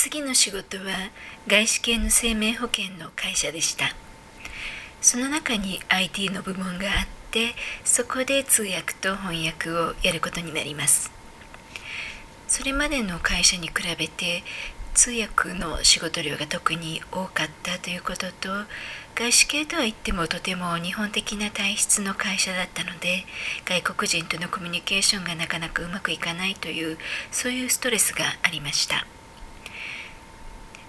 次の仕事は外資系の生命保険の会社でした。その中に IT の部門があってそこで通訳と翻訳をやることになります。それまでの会社に比べて通訳の仕事量が特に多かったということと外資系とは言ってもとても日本的な体質の会社だったので外国人とのコミュニケーションがなかなかうまくいかないというそういうストレスがありました。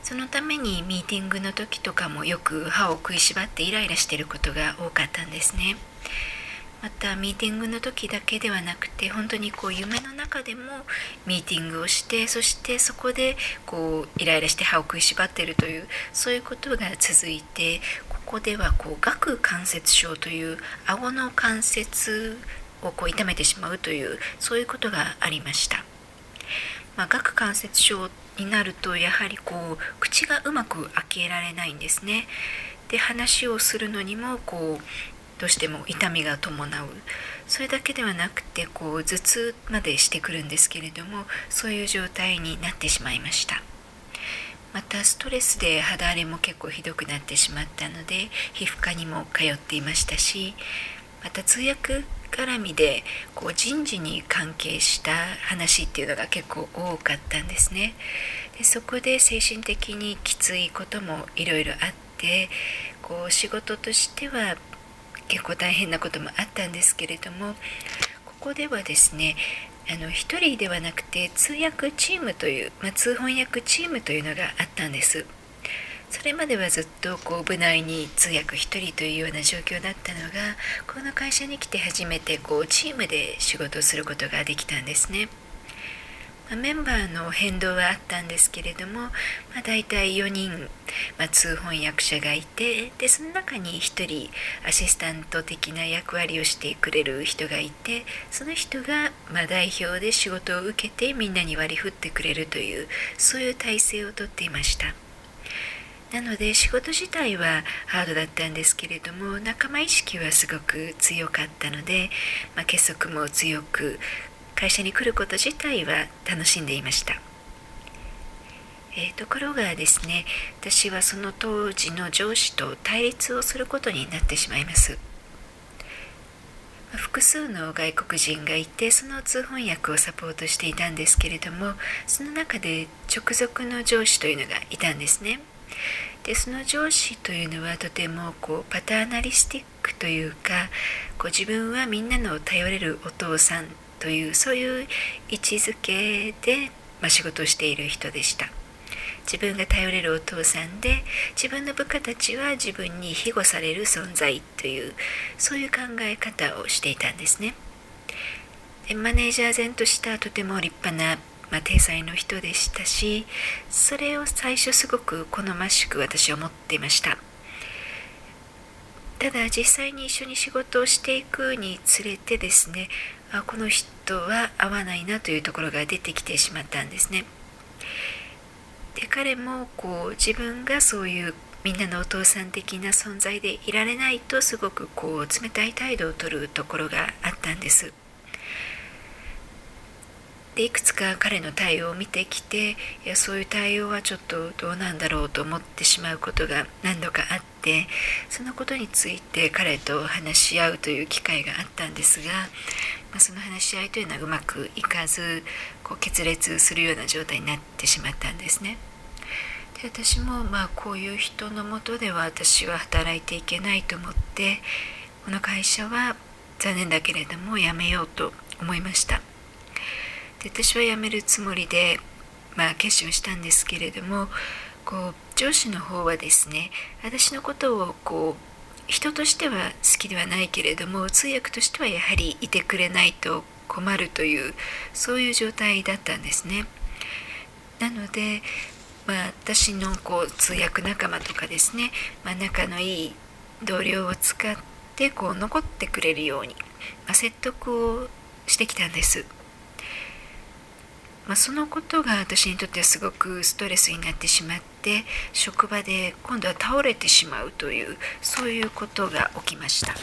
そのためにミーティングの時とかもよく歯を食いしばってイライラしてることが多かったんですね。またミーティングの時だけではなくて本当にこう夢の中でもミーティングをしてそしてそこでこうイライラして歯を食いしばってるというそういうことが続いてここではこう顎関節症という顎の関節をこう痛めてしまうというそういうことがありました。まあ、顎関節症になるとやはりこう口がうまく開けられないんですね。で話をするのにもこうどうしても痛みが伴うそれだけではなくてこう頭痛までしてくるんですけれどもそういう状態になってしまいましたまたストレスで肌荒れも結構ひどくなってしまったので皮膚科にも通っていましたしまた通訳絡みでこう人事に関係した話っていうのが結構多かったんですね。でそこで精神的にきついこともいろいろあってこう仕事としては結構大変なこともあったんですけれどもここではですねあの1人ではなくて通訳チームという、まあ、通翻訳チームというのがあったんです。それまではずっとこう部内に通訳1人というような状況だったのがこの会社に来て初めてこうチームで仕事をすることができたんですね。まメンバーの変動はあったんですけれども、まあ、大体4人、まあ、通翻訳者がいてでその中に1人アシスタント的な役割をしてくれる人がいてその人が、ま、代表で仕事を受けてみんなに割り振ってくれるというそういう体制をとっていました。なので仕事自体はハードだったんですけれども仲間意識はすごく強かったので、まあ、結束も強く会社に来ること自体は楽しんでいました。えー、ところがですね私はその当時の上司と対立をすることになってしまいます複数の外国人がいてその通翻訳をサポートしていたんですけれどもその中で直属の上司というのがいたんですねでその上司というのはとてもこうパターナリスティックというかこう自分はみんなの頼れるお父さんというそういう位置づけで、まあ、仕事をしている人でした。自分が頼れるお父さんで自分の部下たちは自分に庇護される存在というそういう考え方をしていたんですね。でマネージャー前としたとても立派な、まあ、体裁の人でしたしそれを最初すごく好ましく私は思っていましたただ実際に一緒に仕事をしていくにつれてですねあこの人は合わないなというところが出てきてしまったんですね。で彼もこう自分がそういうみんなのお父さん的な存在でいられないとすごくこう冷たい態度をとるところがあったんです。でいくつか彼の対応を見てきていやそういう対応はちょっとどうなんだろうと思ってしまうことが何度かあってそのことについて彼と話し合うという機会があったんですが、まあ、その話し合いというのはうまくいかずこう決裂するような状態になってしまったんですね。で私もまあこういう人のもとでは私は働いていけないと思ってこの会社は残念だけれども辞めようと思いました。で私は辞めるつもりで、まあ、決心したんですけれどもこう上司の方はですね私のことをこう人としては好きではないけれども通訳としてはやはりいてくれないと困るというそういう状態だったんですね。なので、まあ、私のこう通訳仲間とかですね、まあ、仲のいい同僚を使ってこう残ってくれるように、まあ、説得をしてきたんです。まあ、そのことが私にとってはすごくストレスになってしまって職場で今度は倒れてしまうというそういうことが起きました。